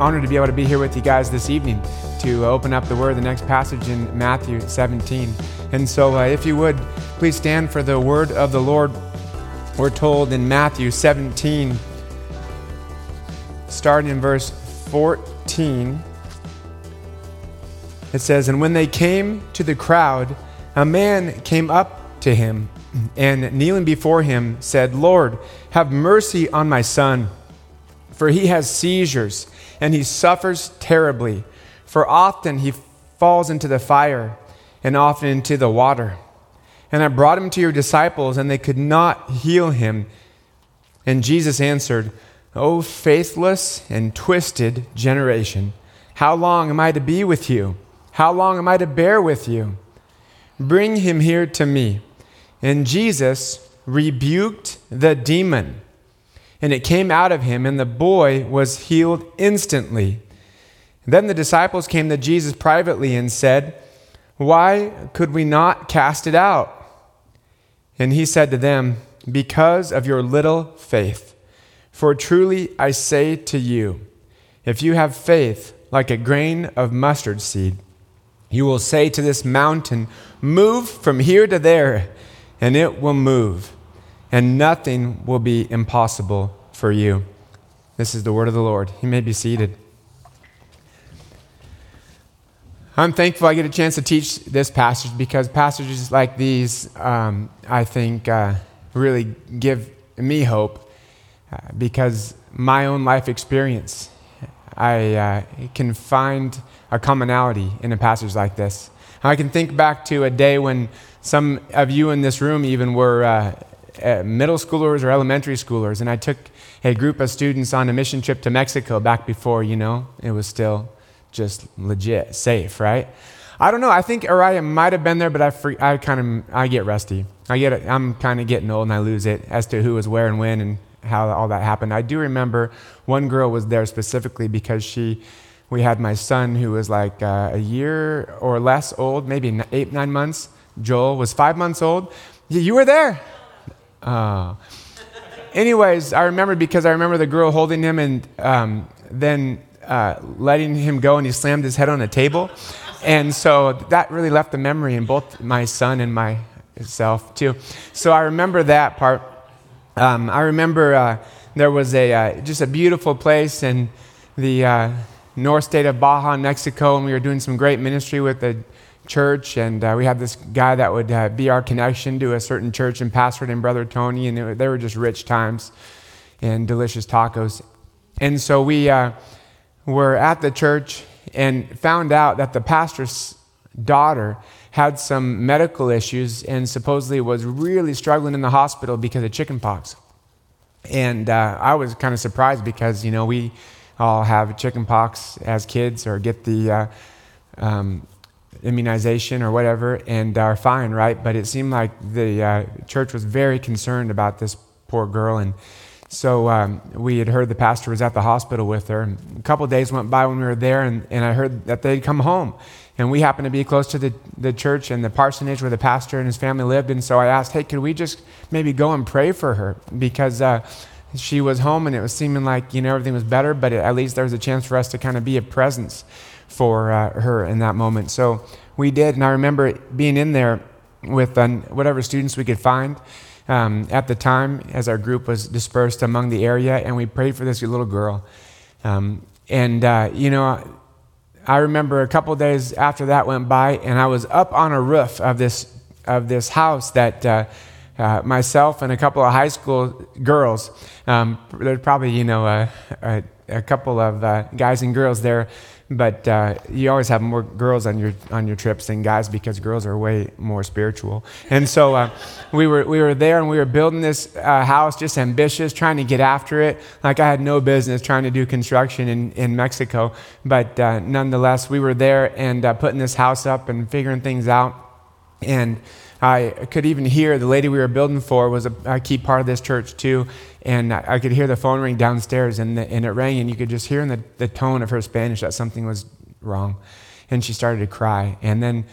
honored to be able to be here with you guys this evening to open up the Word, the next passage in Matthew 17. And so, uh, if you would, please stand for the Word of the Lord. We're told in Matthew 17, starting in verse 14, it says, And when they came to the crowd, a man came up to him and kneeling before him said, Lord, have mercy on my son, for he has seizures and he suffers terribly. For often he falls into the fire and often into the water. And I brought him to your disciples, and they could not heal him. And Jesus answered, O faithless and twisted generation, how long am I to be with you? How long am I to bear with you? Bring him here to me. And Jesus rebuked the demon, and it came out of him, and the boy was healed instantly. Then the disciples came to Jesus privately and said, Why could we not cast it out? And he said to them, Because of your little faith. For truly I say to you, if you have faith like a grain of mustard seed, you will say to this mountain, Move from here to there and it will move, and nothing will be impossible for you. This is the word of the Lord. You may be seated. I'm thankful I get a chance to teach this passage because passages like these, um, I think, uh, really give me hope uh, because my own life experience, I uh, can find a commonality in a passage like this. I can think back to a day when some of you in this room even were uh, middle schoolers or elementary schoolers, and I took a group of students on a mission trip to Mexico back before, you know, it was still just legit safe, right? I don't know. I think Uriah might have been there, but I, I kind of I get rusty. I get I'm kind of getting old and I lose it as to who was where and when and how all that happened. I do remember one girl was there specifically because she we had my son who was like uh, a year or less old, maybe eight nine months, Joel was five months old. You were there. Uh, anyways, I remember because I remember the girl holding him and um, then uh, letting him go, and he slammed his head on a table. And so that really left a memory in both my son and myself, too. So I remember that part. Um, I remember uh, there was a, uh, just a beautiful place in the uh, north state of Baja, Mexico, and we were doing some great ministry with the church, and uh, we had this guy that would uh, be our connection to a certain church and pastor named Brother Tony, and it, they were just rich times and delicious tacos. And so we uh, were at the church and found out that the pastor's daughter had some medical issues and supposedly was really struggling in the hospital because of chickenpox. And uh, I was kind of surprised because, you know, we all have chickenpox as kids or get the uh, um, immunization or whatever and are fine, right? But it seemed like the uh, church was very concerned about this poor girl. And so um, we had heard the pastor was at the hospital with her. And a couple days went by when we were there, and, and I heard that they'd come home. And we happened to be close to the, the church and the parsonage where the pastor and his family lived. And so I asked, hey, could we just maybe go and pray for her? Because uh, she was home and it was seeming like, you know, everything was better, but at least there was a chance for us to kind of be a presence for uh, her in that moment. So we did, and I remember being in there with uh, whatever students we could find um, at the time as our group was dispersed among the area, and we prayed for this little girl. Um, and, uh, you know, I remember a couple days after that went by, and I was up on a roof of this, of this house that. Uh, uh, myself and a couple of high school girls. Um, there's probably, you know, a, a, a couple of uh, guys and girls there but uh, you always have more girls on your on your trips than guys because girls are way more spiritual. And so uh, we were we were there and we were building this uh, house, just ambitious, trying to get after it. Like I had no business trying to do construction in in Mexico, but uh, nonetheless, we were there and uh, putting this house up and figuring things out. And I could even hear the lady we were building for was a, a key part of this church too. And I could hear the phone ring downstairs, and, the, and it rang, and you could just hear in the, the tone of her Spanish that something was wrong. And she started to cry. And then,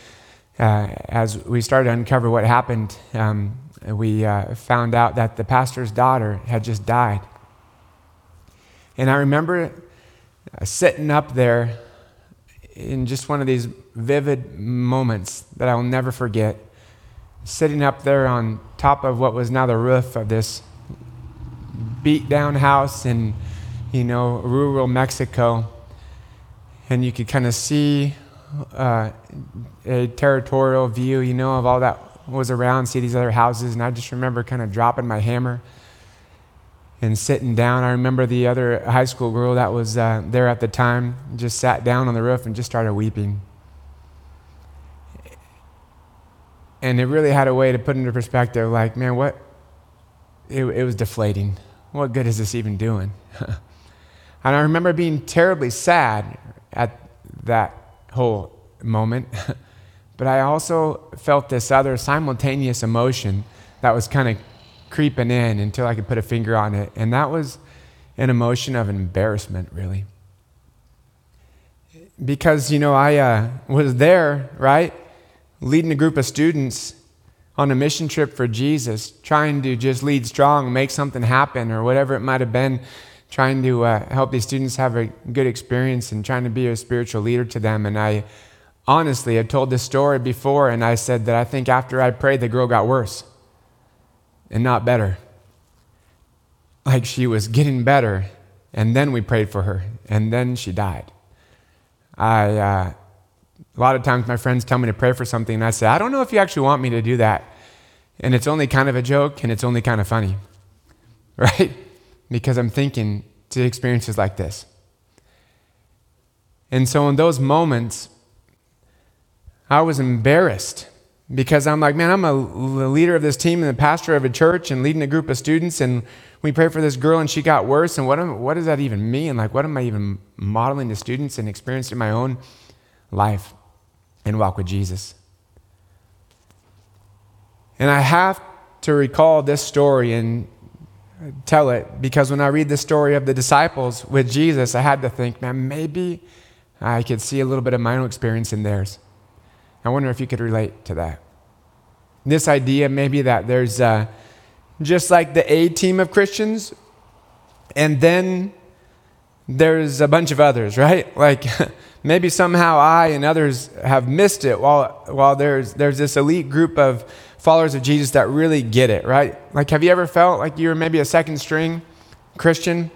uh, as we started to uncover what happened, um, we uh, found out that the pastor's daughter had just died. And I remember sitting up there in just one of these vivid moments that I'll never forget. Sitting up there on top of what was now the roof of this beat down house in, you know, rural Mexico. And you could kind of see uh, a territorial view, you know, of all that was around, see these other houses. And I just remember kind of dropping my hammer and sitting down. I remember the other high school girl that was uh, there at the time just sat down on the roof and just started weeping. And it really had a way to put into perspective like, man, what? It, it was deflating. What good is this even doing? and I remember being terribly sad at that whole moment. but I also felt this other simultaneous emotion that was kind of creeping in until I could put a finger on it. And that was an emotion of embarrassment, really. Because, you know, I uh, was there, right, leading a group of students on a mission trip for Jesus, trying to just lead strong, make something happen, or whatever it might have been, trying to uh, help these students have a good experience and trying to be a spiritual leader to them. And I honestly had told this story before, and I said that I think after I prayed, the girl got worse and not better. Like she was getting better, and then we prayed for her, and then she died. I, uh, a lot of times my friends tell me to pray for something, and I say, I don't know if you actually want me to do that. And it's only kind of a joke, and it's only kind of funny, right? Because I'm thinking to experiences like this. And so in those moments, I was embarrassed because I'm like, man, I'm a leader of this team and the pastor of a church and leading a group of students, and we pray for this girl and she got worse. And what, am, what does that even mean? Like, what am I even modeling to students and experiencing in my own life and walk with Jesus? And I have to recall this story and tell it because when I read the story of the disciples with Jesus, I had to think, man, maybe I could see a little bit of my own experience in theirs. I wonder if you could relate to that. This idea, maybe that there's uh, just like the A team of Christians, and then there's a bunch of others, right? Like maybe somehow I and others have missed it while, while there's, there's this elite group of followers of Jesus that really get it, right? Like, have you ever felt like you were maybe a second string Christian?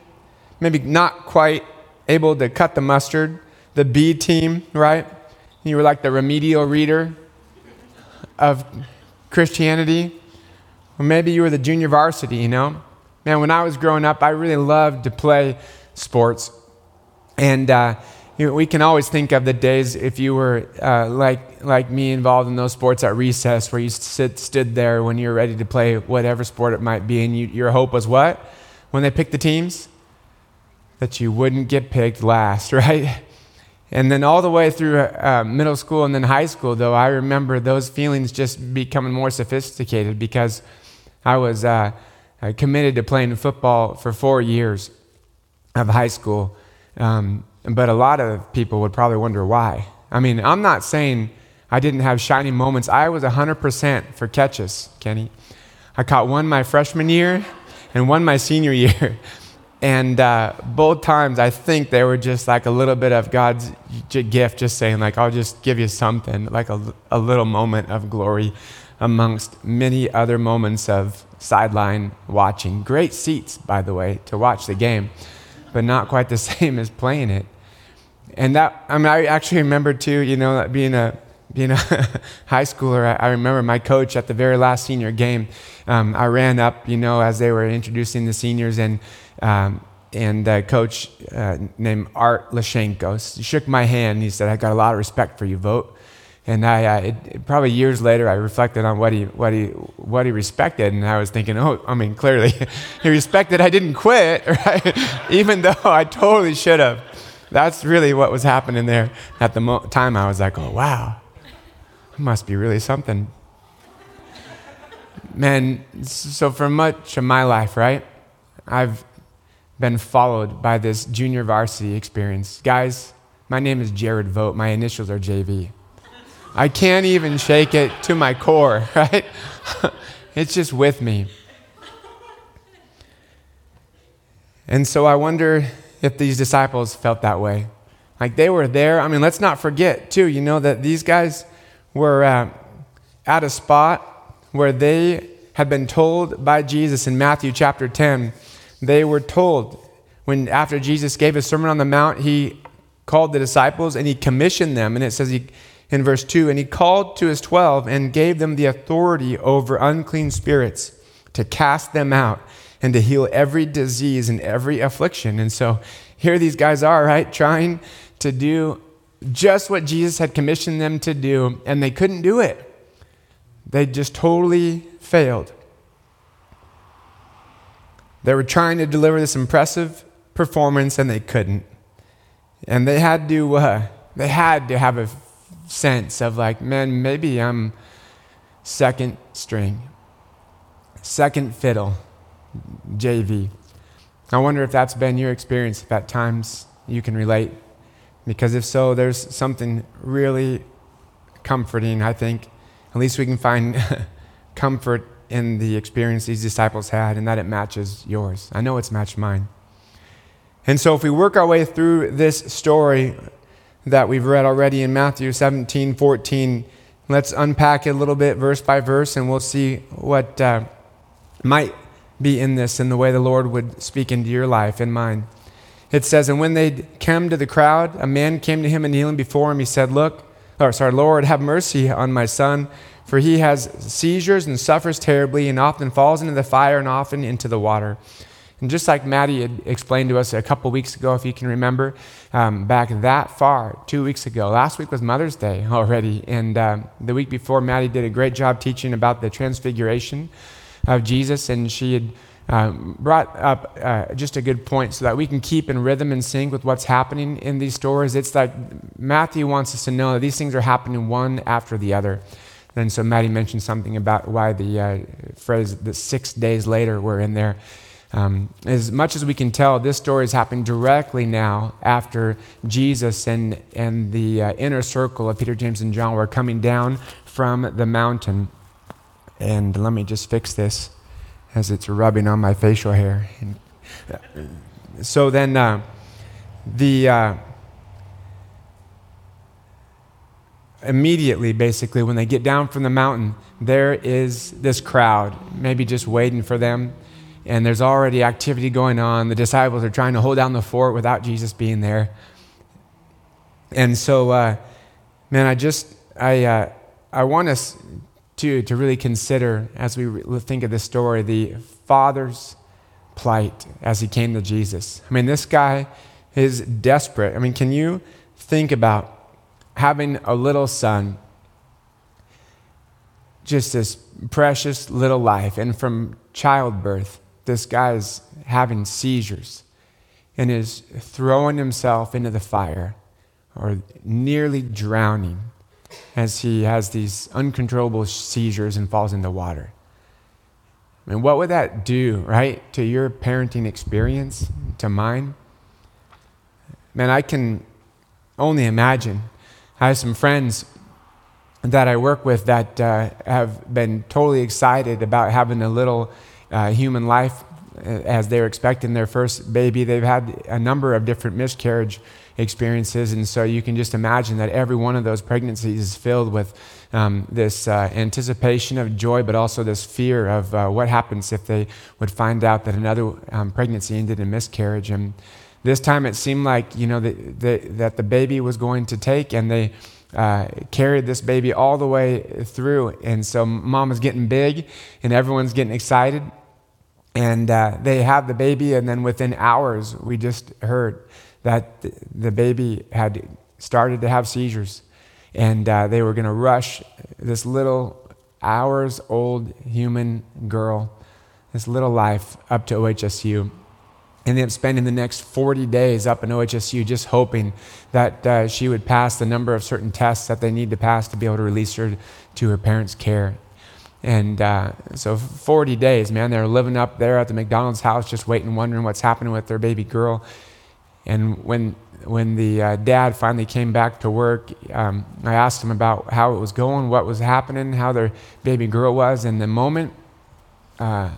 Maybe not quite able to cut the mustard, the B team, right? You were like the remedial reader of Christianity. Or maybe you were the junior varsity, you know? Man, when I was growing up, I really loved to play sports. And uh, we can always think of the days if you were uh, like, like me involved in those sports at recess where you sit, stood there when you were ready to play whatever sport it might be. And you, your hope was what? When they picked the teams? That you wouldn't get picked last, right? And then all the way through uh, middle school and then high school, though, I remember those feelings just becoming more sophisticated because I was uh, committed to playing football for four years of high school. Um, but a lot of people would probably wonder why. I mean, I'm not saying I didn't have shining moments. I was 100% for catches, Kenny. I caught one my freshman year and one my senior year. And uh, both times, I think they were just like a little bit of God's gift, just saying, like, I'll just give you something, like a, a little moment of glory amongst many other moments of sideline watching. Great seats, by the way, to watch the game, but not quite the same as playing it. And that, I mean, I actually remember too, you know, being a being a high schooler, I, remember my coach at the very last senior game. Um, I ran up, you know, as they were introducing the seniors, and um, and coach uh, named Art Lashenko shook my hand. And he said, "I got a lot of respect for you, Vogt." And I, uh, it, probably years later, I reflected on what he, what he, what he respected, and I was thinking, oh, I mean, clearly, he respected I didn't quit, right? Even though I totally should have. That's really what was happening there. At the mo- time, I was like, oh, wow, it must be really something. Man, so for much of my life, right, I've been followed by this junior varsity experience. Guys, my name is Jared Vogt. My initials are JV. I can't even shake it to my core, right? it's just with me. And so I wonder if these disciples felt that way. Like they were there. I mean, let's not forget, too, you know, that these guys were uh, at a spot where they had been told by Jesus in Matthew chapter 10. They were told when, after Jesus gave his Sermon on the Mount, he called the disciples and he commissioned them. And it says he, in verse 2 and he called to his 12 and gave them the authority over unclean spirits to cast them out and to heal every disease and every affliction. And so here these guys are, right, trying to do just what Jesus had commissioned them to do, and they couldn't do it. They just totally failed. They were trying to deliver this impressive performance, and they couldn't. And they had to, uh, they had to have a sense of like, man, maybe I'm second string, second fiddle, JV. I wonder if that's been your experience, if at times you can relate. Because if so, there's something really comforting, I think. At least we can find comfort in the experience these disciples had and that it matches yours. I know it's matched mine. And so, if we work our way through this story that we've read already in Matthew 17, 14, let's unpack it a little bit, verse by verse, and we'll see what uh, might be in this and the way the Lord would speak into your life and mine. It says, And when they came to the crowd, a man came to him and kneeling before him. He said, Look, or sorry, Lord, have mercy on my son, for he has seizures and suffers terribly, and often falls into the fire and often into the water. And just like Maddie had explained to us a couple weeks ago, if you can remember, um, back that far, two weeks ago, last week was Mother's Day already. And um, the week before, Maddie did a great job teaching about the transfiguration of Jesus, and she had um, brought up uh, just a good point so that we can keep in rhythm and sync with what's happening in these stories. It's that Matthew wants us to know that these things are happening one after the other. And so Maddie mentioned something about why the uh, phrase the six days later were in there. Um, as much as we can tell, this story is happening directly now after Jesus and, and the uh, inner circle of Peter, James, and John were coming down from the mountain. And let me just fix this as it's rubbing on my facial hair. And, uh, so then uh, the. Uh, immediately, basically, when they get down from the mountain, there is this crowd, maybe just waiting for them and there's already activity going on. The disciples are trying to hold down the fort without Jesus being there. And so, uh, man, I just, I, uh, I want us to, to really consider, as we think of this story, the Father's plight as he came to Jesus. I mean, this guy is desperate. I mean, can you think about having a little son, just this precious little life, and from childbirth, this guy's having seizures and is throwing himself into the fire or nearly drowning as he has these uncontrollable seizures and falls into water. I mean, what would that do, right, to your parenting experience, to mine? Man, I can only imagine. I have some friends that I work with that uh, have been totally excited about having a little uh, human life uh, as they're expecting their first baby. They've had a number of different miscarriage experiences, and so you can just imagine that every one of those pregnancies is filled with um, this uh, anticipation of joy, but also this fear of uh, what happens if they would find out that another um, pregnancy ended in miscarriage. And this time it seemed like you know the, the, that the baby was going to take, and they uh, carried this baby all the way through. And so mom is getting big, and everyone's getting excited. And uh, they have the baby, and then within hours, we just heard that the baby had started to have seizures. And uh, they were going to rush this little hours old human girl, this little life, up to OHSU. And then spending the next 40 days up in OHSU just hoping that uh, she would pass the number of certain tests that they need to pass to be able to release her to her parents' care. And uh, so 40 days, man, they're living up there at the McDonald's house, just waiting, wondering what's happening with their baby girl. And when when the uh, dad finally came back to work, um, I asked him about how it was going, what was happening, how their baby girl was. And the moment uh,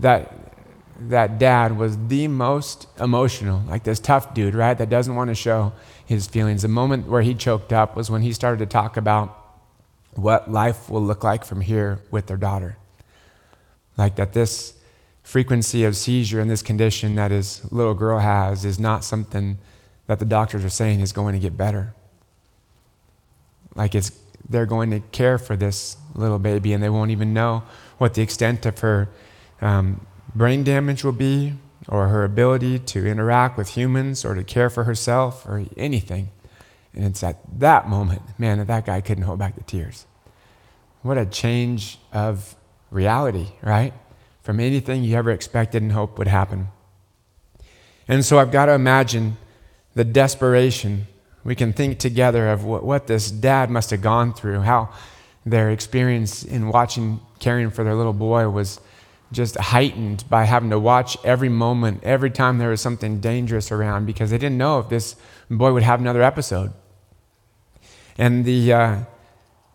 that that dad was the most emotional, like this tough dude, right, that doesn't want to show his feelings. The moment where he choked up was when he started to talk about what life will look like from here with their daughter. Like that this frequency of seizure and this condition that his little girl has is not something that the doctors are saying is going to get better. Like it's they're going to care for this little baby and they won't even know what the extent of her um, brain damage will be or her ability to interact with humans or to care for herself or anything. And it's at that moment, man, that that guy couldn't hold back the tears. What a change of reality, right? From anything you ever expected and hoped would happen. And so I've got to imagine the desperation. We can think together of what, what this dad must have gone through, how their experience in watching, caring for their little boy was just heightened by having to watch every moment, every time there was something dangerous around, because they didn't know if this boy would have another episode. And the uh,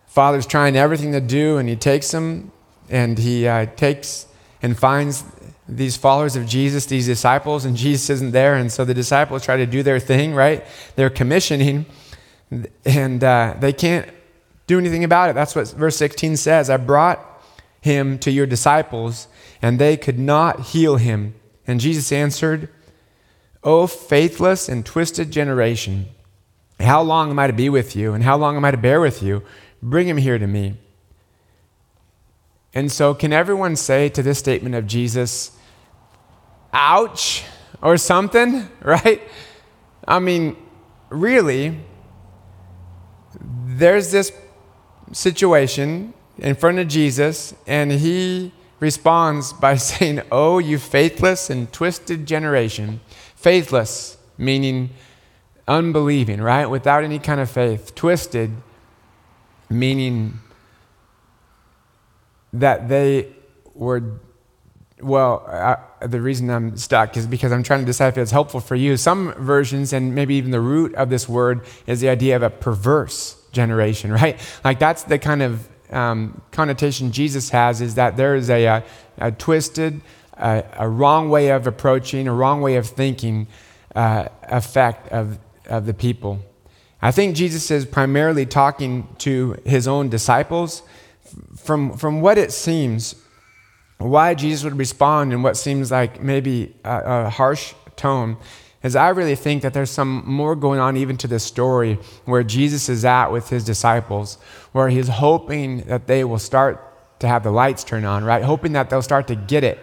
father's trying everything to do, and he takes him and he uh, takes and finds these followers of Jesus, these disciples, and Jesus isn't there. And so the disciples try to do their thing, right? They're commissioning, and uh, they can't do anything about it. That's what verse 16 says. I brought him to your disciples, and they could not heal him. And Jesus answered, O faithless and twisted generation, how long am I to be with you, and how long am I to bear with you? Bring him here to me. And so, can everyone say to this statement of Jesus, ouch, or something, right? I mean, really, there's this situation in front of Jesus, and he responds by saying, Oh, you faithless and twisted generation. Faithless, meaning unbelieving, right? Without any kind of faith. Twisted, meaning that they were, well, I, the reason I'm stuck is because I'm trying to decide if it's helpful for you. Some versions, and maybe even the root of this word, is the idea of a perverse generation, right? Like that's the kind of um, connotation Jesus has is that there is a, a, a twisted, a, a, wrong way of approaching, a wrong way of thinking uh, effect of, of the people. I think Jesus is primarily talking to his own disciples. From, from what it seems, why Jesus would respond in what seems like maybe a, a harsh tone is I really think that there's some more going on even to this story where Jesus is at with his disciples, where he's hoping that they will start to have the lights turn on, right? Hoping that they'll start to get it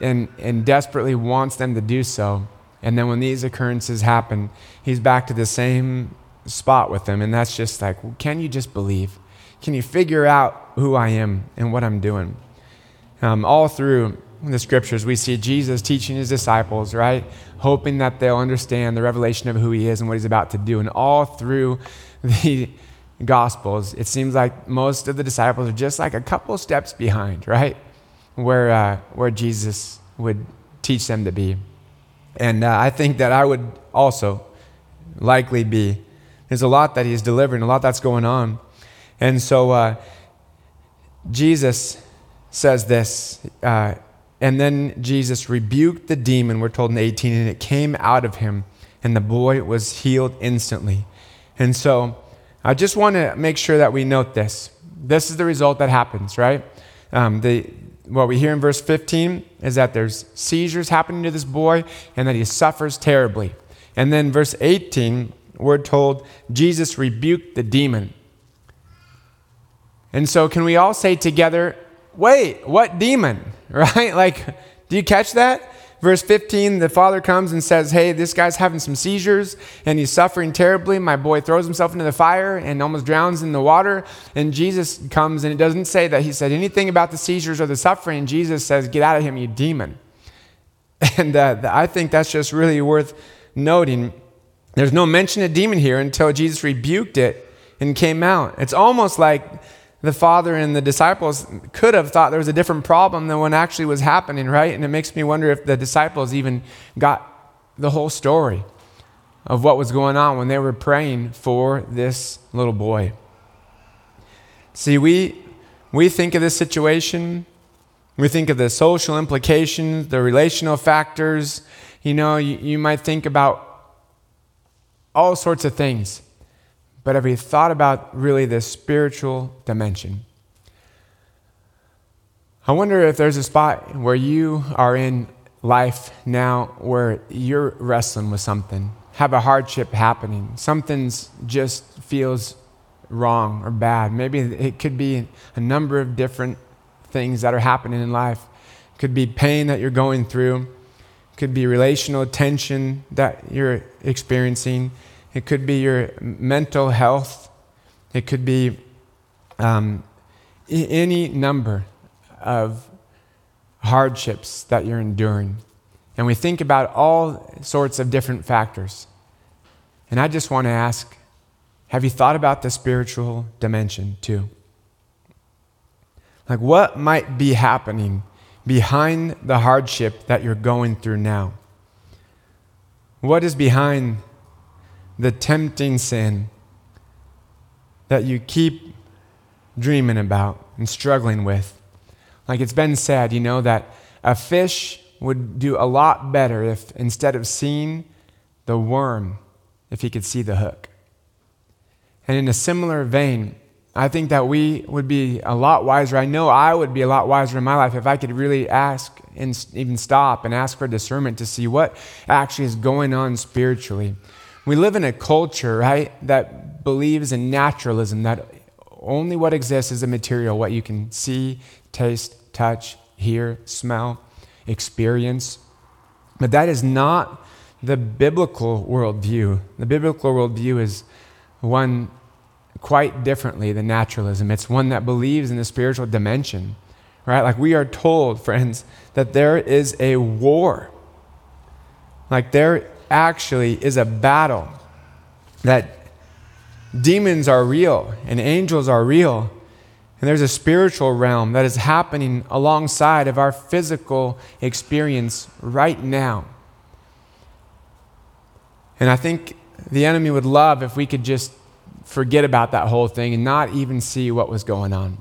and, and desperately wants them to do so. And then when these occurrences happen, he's back to the same spot with them. And that's just like, can you just believe? Can you figure out who I am and what I'm doing? Um, all through the scriptures, we see Jesus teaching his disciples, right? Hoping that they'll understand the revelation of who he is and what he's about to do. And all through the gospels, it seems like most of the disciples are just like a couple steps behind, right? Where, uh, where Jesus would teach them to be. And uh, I think that I would also likely be. There's a lot that he's delivering, a lot that's going on. And so uh, Jesus says this. Uh, and then Jesus rebuked the demon, we're told in 18, and it came out of him, and the boy was healed instantly. And so I just want to make sure that we note this. This is the result that happens, right? Um, the, what we hear in verse 15 is that there's seizures happening to this boy and that he suffers terribly. And then verse 18, we're told Jesus rebuked the demon. And so, can we all say together, wait, what demon? Right? Like, do you catch that? Verse 15, the father comes and says, Hey, this guy's having some seizures and he's suffering terribly. My boy throws himself into the fire and almost drowns in the water. And Jesus comes, and it doesn't say that he said anything about the seizures or the suffering. Jesus says, Get out of him, you demon. And uh, I think that's just really worth noting. There's no mention of demon here until Jesus rebuked it and came out. It's almost like the father and the disciples could have thought there was a different problem than what actually was happening, right? And it makes me wonder if the disciples even got the whole story of what was going on when they were praying for this little boy. See, we, we think of this situation We think of the social implications, the relational factors. You know, you, you might think about all sorts of things. But have you thought about really the spiritual dimension? I wonder if there's a spot where you are in life now where you're wrestling with something, have a hardship happening, something's just feels wrong or bad. Maybe it could be a number of different things that are happening in life. It could be pain that you're going through. It could be relational tension that you're experiencing. It could be your mental health. It could be um, any number of hardships that you're enduring. And we think about all sorts of different factors. And I just want to ask have you thought about the spiritual dimension too? Like, what might be happening behind the hardship that you're going through now? What is behind the tempting sin that you keep dreaming about and struggling with? Like it's been said, you know, that a fish would do a lot better if instead of seeing the worm, if he could see the hook. And in a similar vein, I think that we would be a lot wiser. I know I would be a lot wiser in my life if I could really ask and even stop and ask for discernment to see what actually is going on spiritually. We live in a culture, right, that believes in naturalism, that only what exists is a material, what you can see, taste, touch, hear, smell, experience. But that is not the biblical worldview. The biblical worldview is one quite differently than naturalism. It's one that believes in the spiritual dimension, right? Like we are told, friends, that there is a war. Like there actually is a battle, that demons are real and angels are real. And there's a spiritual realm that is happening alongside of our physical experience right now. And I think the enemy would love if we could just forget about that whole thing and not even see what was going on.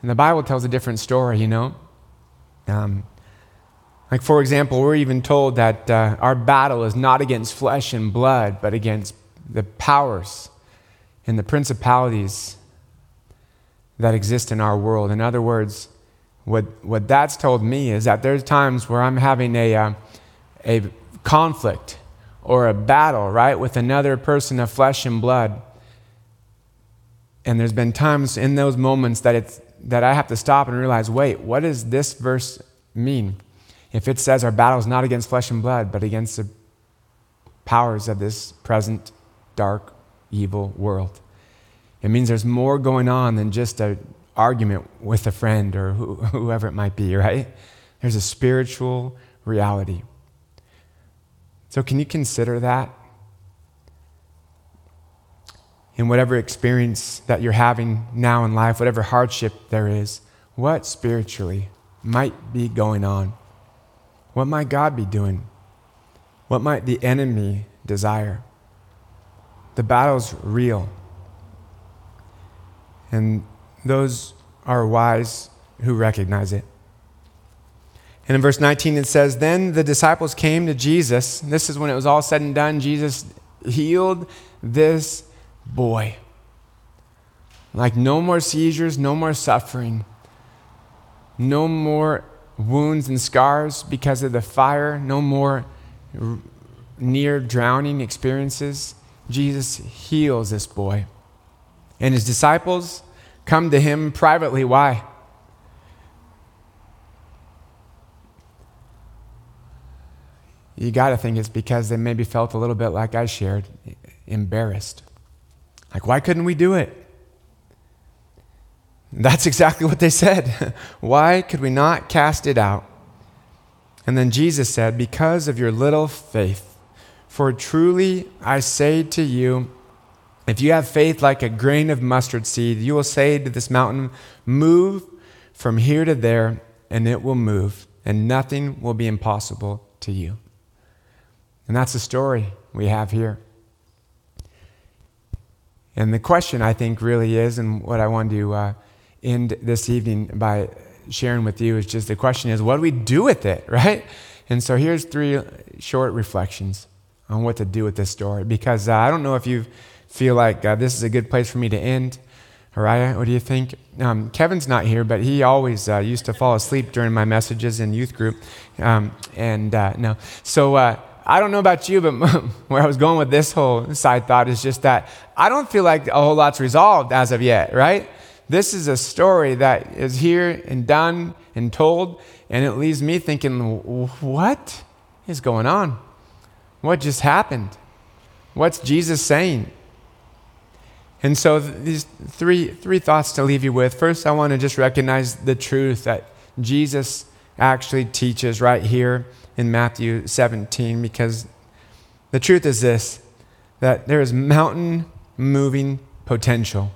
And the Bible tells a different story, you know? Um, like, for example, we're even told that uh, our battle is not against flesh and blood, but against the powers and the principalities that exist in our world. In other words, what, what that's told me is that there's times where I'm having a, uh, a conflict or a battle, right, with another person of flesh and blood. And there's been times in those moments that, it's, that I have to stop and realize wait, what does this verse mean? If it says our battle is not against flesh and blood, but against the powers of this present dark, evil world. It means there's more going on than just an argument with a friend or whoever it might be, right? There's a spiritual reality. So, can you consider that? In whatever experience that you're having now in life, whatever hardship there is, what spiritually might be going on? What might God be doing? What might the enemy desire? The battle's real. And those are wise who recognize it. And in verse 19, it says, Then the disciples came to Jesus. This is when it was all said and done. Jesus healed this boy. Like no more seizures, no more suffering, no more wounds and scars because of the fire, no more near drowning experiences. Jesus heals this boy. And his disciples come to him privately. Why? You got to think it's because they maybe felt a little bit like I shared, embarrassed. Like, why couldn't we do it? That's exactly what they said. why could we not cast it out? And then Jesus said, Because of your little faith. For truly I say to you, if you have faith like a grain of mustard seed, you will say to this mountain, Move from here to there, and it will move, and nothing will be impossible to you. And that's the story we have here. And the question, I think, really is, and what I want to uh, end this evening by sharing with you is just the question is, what do we do with it, right? And so here's three short reflections on what to do with this story because uh, I don't know if you feel like uh, this is a good place for me to end. Araya, what do you think? Um, Kevin's not here, but he always uh, used to fall asleep during my messages in youth group. Um, and uh, no, so uh, I don't know about you, but where I was going with this whole side thought is just that I don't feel like a whole lot's resolved as of yet, right? This is a story that is here and done and told, and it leaves me thinking, what is going on? What just happened? What's Jesus saying? And so, these three, three thoughts to leave you with. First, I want to just recognize the truth that Jesus actually teaches right here in Matthew 17, because the truth is this that there is mountain moving potential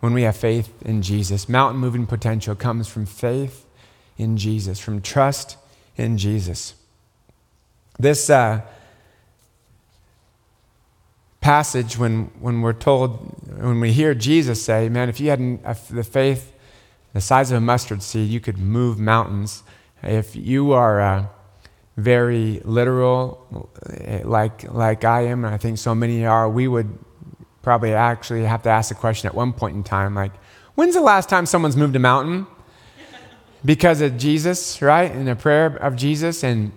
when we have faith in Jesus. Mountain moving potential comes from faith in Jesus, from trust in Jesus. This, uh, passage when, when we're told, when we hear Jesus say, man, if you had the faith the size of a mustard seed, you could move mountains. If you are uh, very literal, like, like I am, and I think so many are, we would probably actually have to ask the question at one point in time, like, when's the last time someone's moved a mountain? Because of Jesus, right? And a prayer of Jesus. And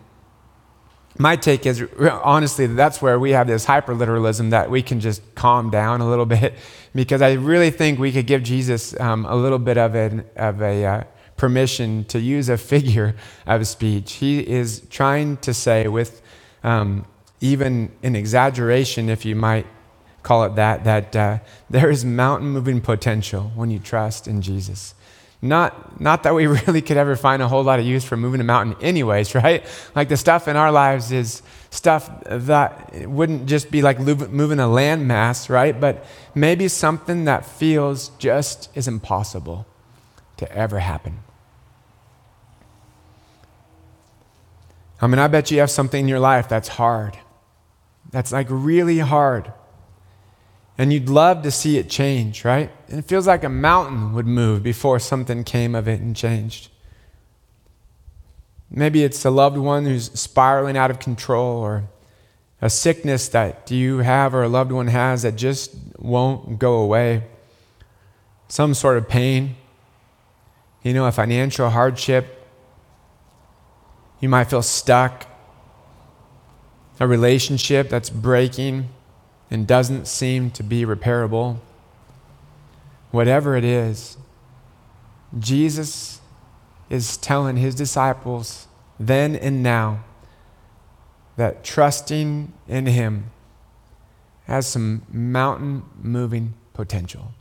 my take is honestly that's where we have this hyperliteralism that we can just calm down a little bit because I really think we could give Jesus um, a little bit of, an, of a uh, permission to use a figure of speech. He is trying to say, with um, even an exaggeration, if you might call it that, that uh, there is mountain moving potential when you trust in Jesus. Not, not that we really could ever find a whole lot of use for moving a mountain, anyways, right? Like the stuff in our lives is stuff that wouldn't just be like moving a landmass, right? But maybe something that feels just as impossible to ever happen. I mean, I bet you have something in your life that's hard, that's like really hard and you'd love to see it change, right? And it feels like a mountain would move before something came of it and changed. Maybe it's a loved one who's spiraling out of control or a sickness that you have or a loved one has that just won't go away. Some sort of pain, you know, a financial hardship. You might feel stuck. A relationship that's breaking and doesn't seem to be repairable, whatever it is, Jesus is telling his disciples then and now that trusting in him has some mountain moving potential.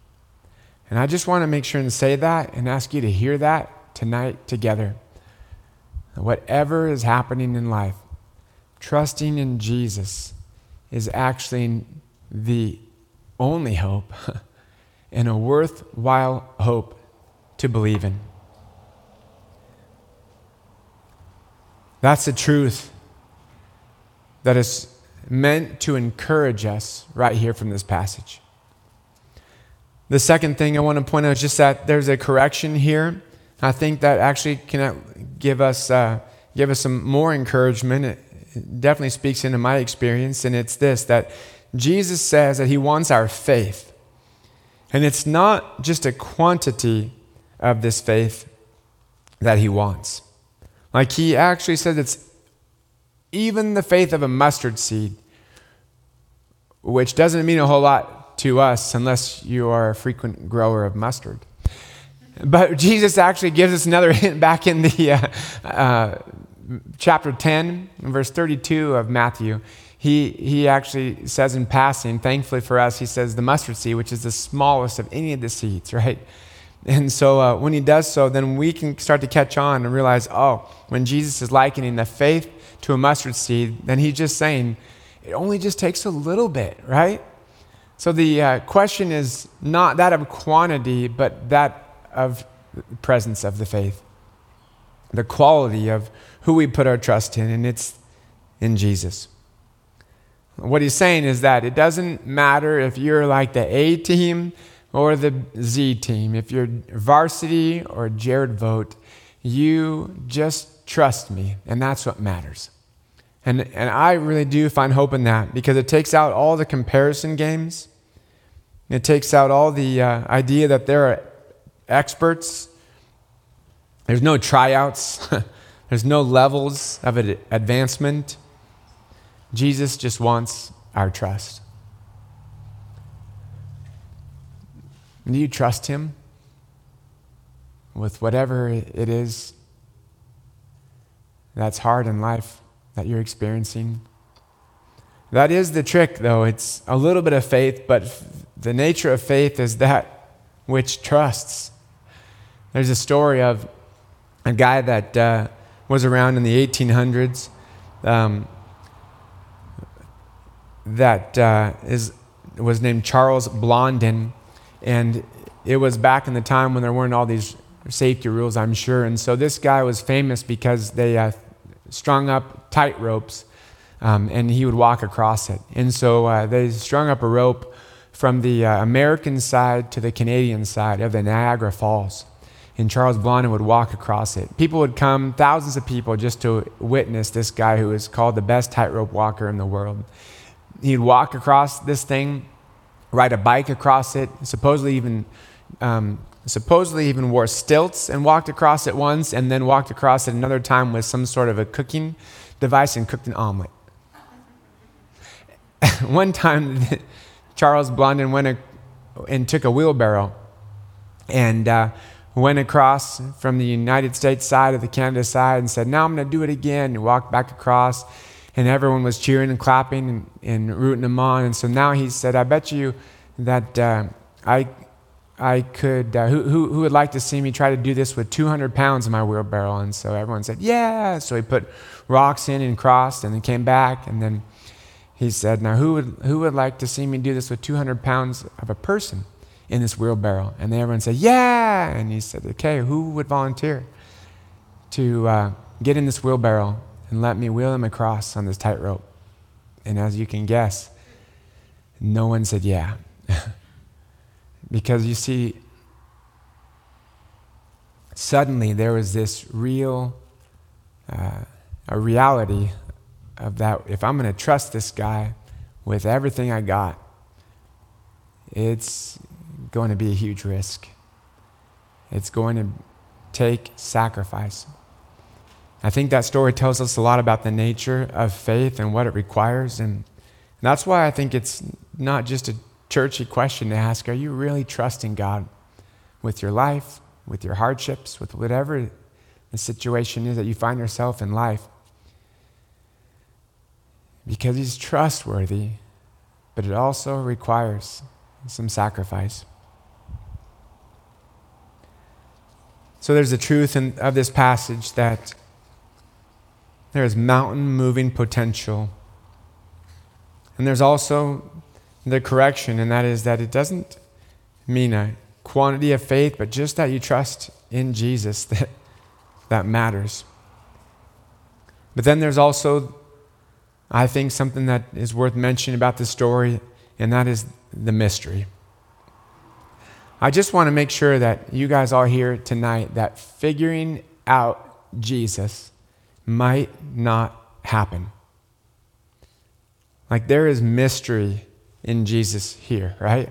And I just want to make sure and say that and ask you to hear that tonight together. Whatever is happening in life, trusting in Jesus is actually the only hope and a worthwhile hope to believe in. That's the truth that is meant to encourage us right here from this passage. The second thing I want to point out is just that there's a correction here. I think that actually can give us, uh, give us some more encouragement. It definitely speaks into my experience, and it's this that Jesus says that he wants our faith. And it's not just a quantity of this faith that he wants. Like he actually says it's even the faith of a mustard seed, which doesn't mean a whole lot to us unless you are a frequent grower of mustard. But Jesus actually gives us another hint back in the uh, uh, chapter 10, verse 32 of Matthew he, he actually says in passing, thankfully for us, he says the mustard seed, which is the smallest of any of the seeds, right? And so uh, when he does so, then we can start to catch on and realize, oh, when Jesus is likening the faith to a mustard seed, then he's just saying it only just takes a little bit, right? So the uh, question is not that of quantity, but that of presence of the faith, the quality of who we put our trust in, and it's in Jesus. What he's saying is that it doesn't matter if you're like the A team or the Z team, if you're varsity or Jared Vogt, you just trust me, and that's what matters. And, and I really do find hope in that because it takes out all the comparison games. It takes out all the uh, idea that there are experts. There's no tryouts, there's no levels of advancement. Jesus just wants our trust. Do you trust Him with whatever it is that's hard in life that you're experiencing? That is the trick, though. It's a little bit of faith, but the nature of faith is that which trusts. There's a story of a guy that uh, was around in the 1800s um, that uh, is, was named Charles Blondin and it was back in the time when there weren't all these safety rules, I'm sure. And so this guy was famous because they uh, strung up tight ropes um, and he would walk across it. And so uh, they strung up a rope from the uh, American side to the Canadian side of the Niagara Falls. And Charles Blondin would walk across it. People would come, thousands of people, just to witness this guy who is called the best tightrope walker in the world. He'd walk across this thing ride a bike across it, supposedly even, um, supposedly even wore stilts and walked across it once, and then walked across it another time with some sort of a cooking device and cooked an omelet. One time, Charles Blondin went a, and took a wheelbarrow and uh, went across from the United States side to the Canada side and said, Now I'm going to do it again. And walked back across and everyone was cheering and clapping and, and, rooting him on. And so now he said, I bet you that uh, I, I could, uh, who, who, who would like to see me try to do this with 200 pounds in my wheelbarrow? And so everyone said, yeah. So he put rocks in and crossed and then came back. And then he said, now who would, who would like to see me do this with 200 pounds of a person in this wheelbarrow? And then everyone said, yeah. And he said, okay, who would volunteer to uh, get in this wheelbarrow and let me wheel him across on this tightrope. And as you can guess, no one said yeah. because you see, suddenly there was this real, uh, a reality of that if I'm going to trust this guy with everything I got, it's going to be a huge risk. It's going to take sacrifice. I think that story tells us a lot about the nature of faith and what it requires. And that's why I think it's not just a churchy question to ask Are you really trusting God with your life, with your hardships, with whatever the situation is that you find yourself in life? Because He's trustworthy, but it also requires some sacrifice. So there's a truth in, of this passage that there is mountain moving potential. And there's also the correction, and that is that it doesn't mean a quantity of faith, but just that you trust in Jesus that, that matters. But then there's also, I think, something that is worth mentioning about the story, and that is the mystery. I just want to make sure that you guys all here tonight that figuring out Jesus might not happen. Like there is mystery in Jesus here, right?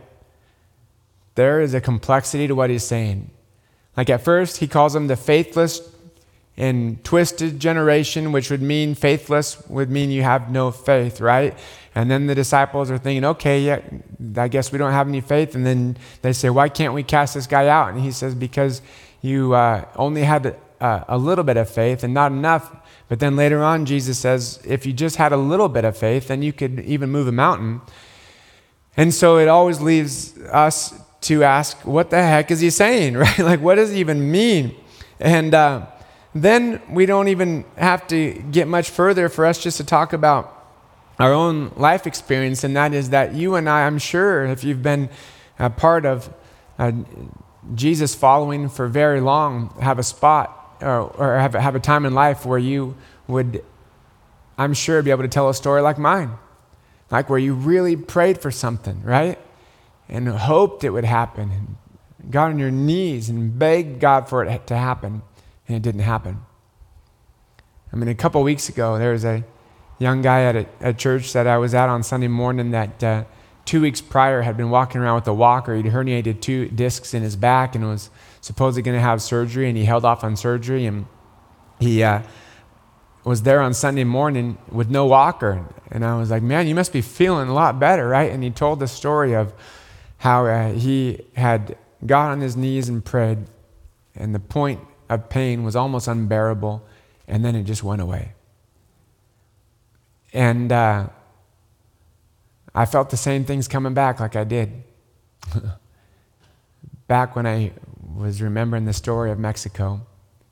There is a complexity to what he's saying. Like at first, he calls them the faithless and twisted generation, which would mean faithless would mean you have no faith, right? And then the disciples are thinking, okay, yeah, I guess we don't have any faith. And then they say, why can't we cast this guy out? And he says, because you uh, only had a, a little bit of faith and not enough but then later on, Jesus says, if you just had a little bit of faith, then you could even move a mountain. And so it always leaves us to ask, what the heck is he saying, right? Like, what does he even mean? And uh, then we don't even have to get much further for us just to talk about our own life experience, and that is that you and I, I'm sure, if you've been a part of uh, Jesus following for very long, have a spot or, or have, have a time in life where you would, I'm sure, be able to tell a story like mine, like where you really prayed for something, right? and hoped it would happen, and got on your knees and begged God for it to happen, and it didn't happen. I mean, a couple weeks ago, there was a young guy at a, a church that I was at on Sunday morning that uh, two weeks prior had been walking around with a walker. He'd herniated two discs in his back and was supposedly going to have surgery, and he held off on surgery. And he uh, was there on Sunday morning with no walker. And I was like, man, you must be feeling a lot better, right? And he told the story of how uh, he had got on his knees and prayed, and the point of pain was almost unbearable and then it just went away. And uh, I felt the same things coming back like I did. back when I was remembering the story of Mexico,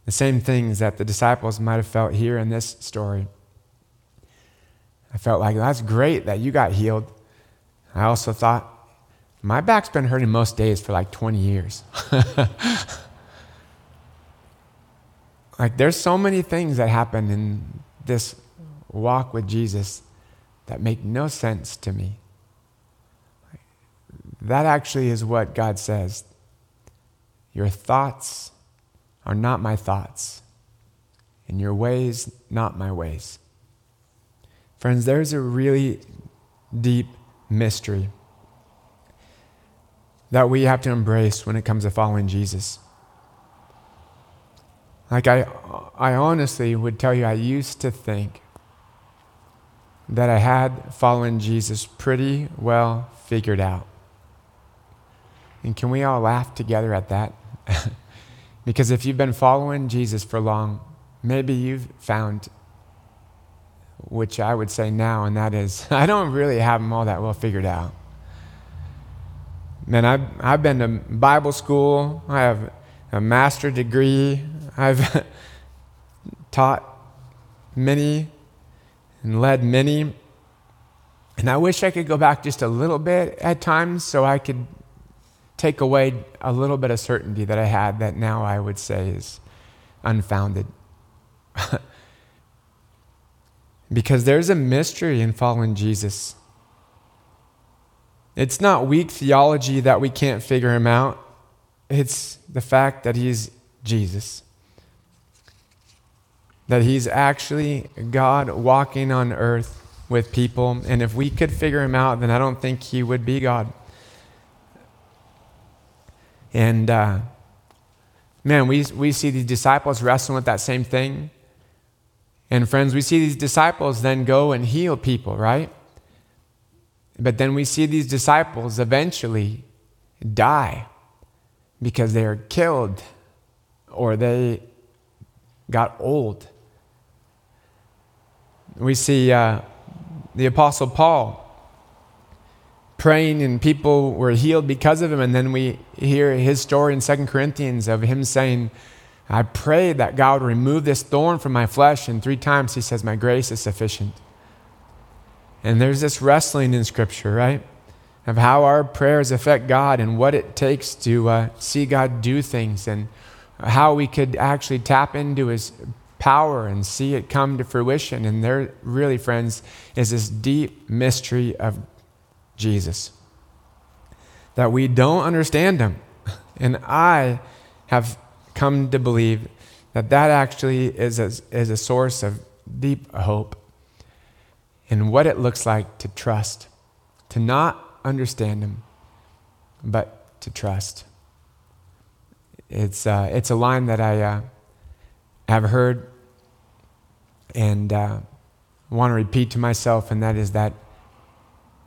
the same things that the disciples might have felt here in this story. I felt like that's great that you got healed. I also thought, my back's been hurting most days for like 20 years. Like, there's so many things that happen in this walk with Jesus that make no sense to me. That actually is what God says. Your thoughts are not my thoughts, and your ways not my ways. Friends, there's a really deep mystery that we have to embrace when it comes to following Jesus. Like, I, I honestly would tell you, I used to think that I had following Jesus pretty well figured out. And can we all laugh together at that? because if you've been following Jesus for long, maybe you've found, which I would say now, and that is, I don't really have them all that well figured out. Man, I've, I've been to Bible school, I have a master degree, I've taught many and led many. And I wish I could go back just a little bit at times so I could take away a little bit of certainty that I had that now I would say is unfounded. because there's a mystery in following Jesus. It's not weak theology that we can't figure him out, it's the fact that he's Jesus that he's actually God walking on earth with people. And if we could figure him out, then I don't think he would be God. And uh, man, we, we see these disciples wrestling with that same thing. And friends, we see these disciples then go and heal people, right? But then we see these disciples eventually die because they are killed or they got old we see uh, the Apostle Paul praying and people were healed because of him. And then we hear his story in Second Corinthians of him saying, I pray that God would remove this thorn from my flesh. And three times he says, My grace is sufficient. And there's this wrestling in Scripture, right? Of how our prayers affect God and what it takes to uh, see God do things and how we could actually tap into his power and see it come to fruition. And there, really, friends, is this deep mystery of Jesus that we don't understand him. And I have come to believe that that actually is a, is a source of deep hope in what it looks like to trust, to not understand him, but to trust. It's, uh, it's a line that I. Uh, have heard and uh, want to repeat to myself, and that is that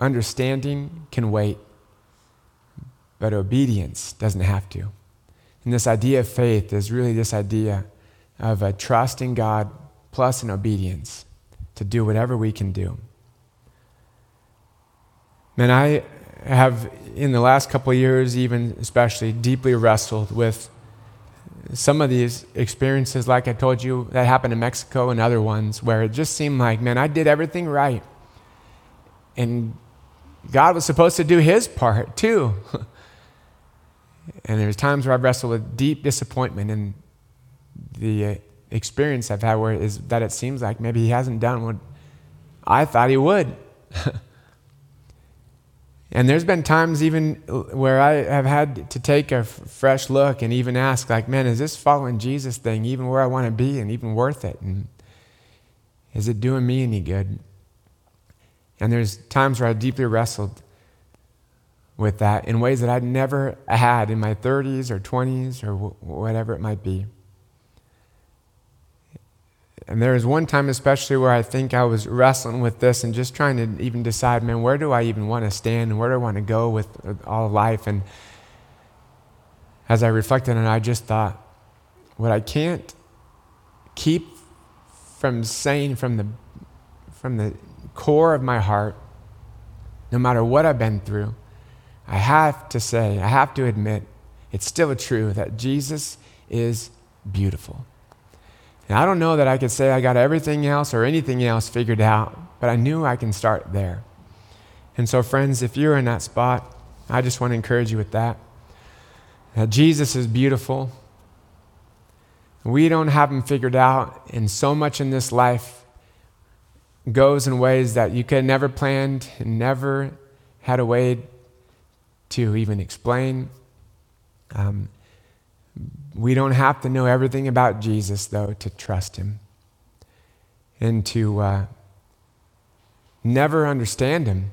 understanding can wait, but obedience doesn't have to. And this idea of faith is really this idea of a trust in God plus an obedience to do whatever we can do. Man, I have, in the last couple years, even especially, deeply wrestled with some of these experiences, like I told you, that happened in Mexico and other ones, where it just seemed like, man, I did everything right. And God was supposed to do his part too. and there's times where I've wrestled with deep disappointment in the uh, experience I've had where is that it seems like maybe he hasn't done what I thought he would. And there's been times even where I have had to take a f- fresh look and even ask, like, man, is this following Jesus thing even where I want to be and even worth it? And is it doing me any good? And there's times where I deeply wrestled with that in ways that I'd never had in my 30s or 20s or w- whatever it might be. And there was one time, especially, where I think I was wrestling with this and just trying to even decide, man, where do I even want to stand and where do I want to go with all life? And as I reflected on it, I just thought, what I can't keep from saying from the, from the core of my heart, no matter what I've been through, I have to say, I have to admit, it's still true that Jesus is beautiful. And I don't know that I could say I got everything else or anything else figured out, but I knew I can start there. And so, friends, if you're in that spot, I just want to encourage you with that. That Jesus is beautiful. We don't have him figured out, and so much in this life goes in ways that you could never planned and never had a way to even explain. Um, we don't have to know everything about Jesus, though, to trust him and to uh, never understand him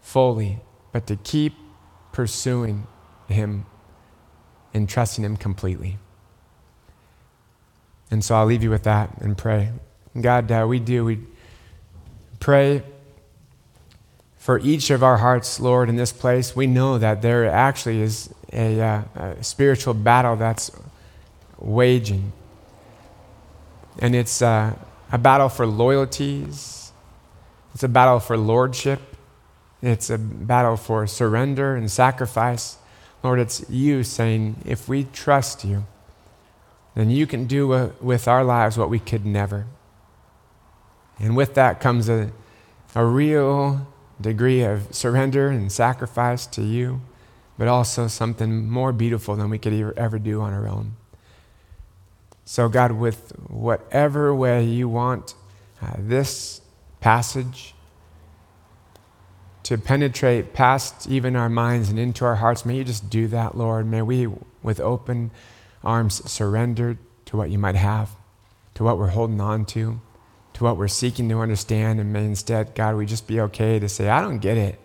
fully, but to keep pursuing him and trusting him completely. And so I'll leave you with that and pray. God, uh, we do. We pray for each of our hearts, Lord, in this place. We know that there actually is a, uh, a spiritual battle that's waging. And it's uh, a battle for loyalties, it's a battle for lordship, it's a battle for surrender and sacrifice. Lord, it's you saying, if we trust you, then you can do uh, with our lives what we could never. And with that comes a, a real degree of surrender and sacrifice to you but also something more beautiful than we could ever do on our own. So, God, with whatever way you want uh, this passage to penetrate past even our minds and into our hearts, may you just do that, Lord. May we, with open arms, surrender to what you might have, to what we're holding on to, to what we're seeking to understand. And may instead, God, we just be okay to say, I don't get it,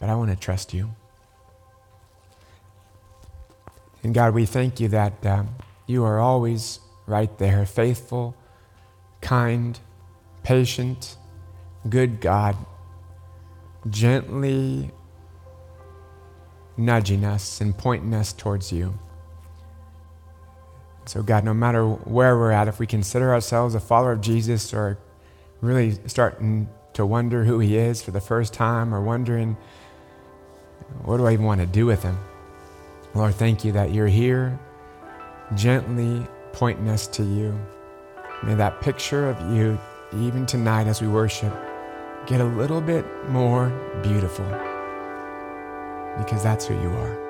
but I want to trust you. And God, we thank you that um, you are always right there, faithful, kind, patient, good God, gently nudging us and pointing us towards you. So, God, no matter where we're at, if we consider ourselves a follower of Jesus or really starting to wonder who he is for the first time or wondering, what do I even want to do with him? Lord, thank you that you're here, gently pointing us to you. May that picture of you, even tonight as we worship, get a little bit more beautiful because that's who you are.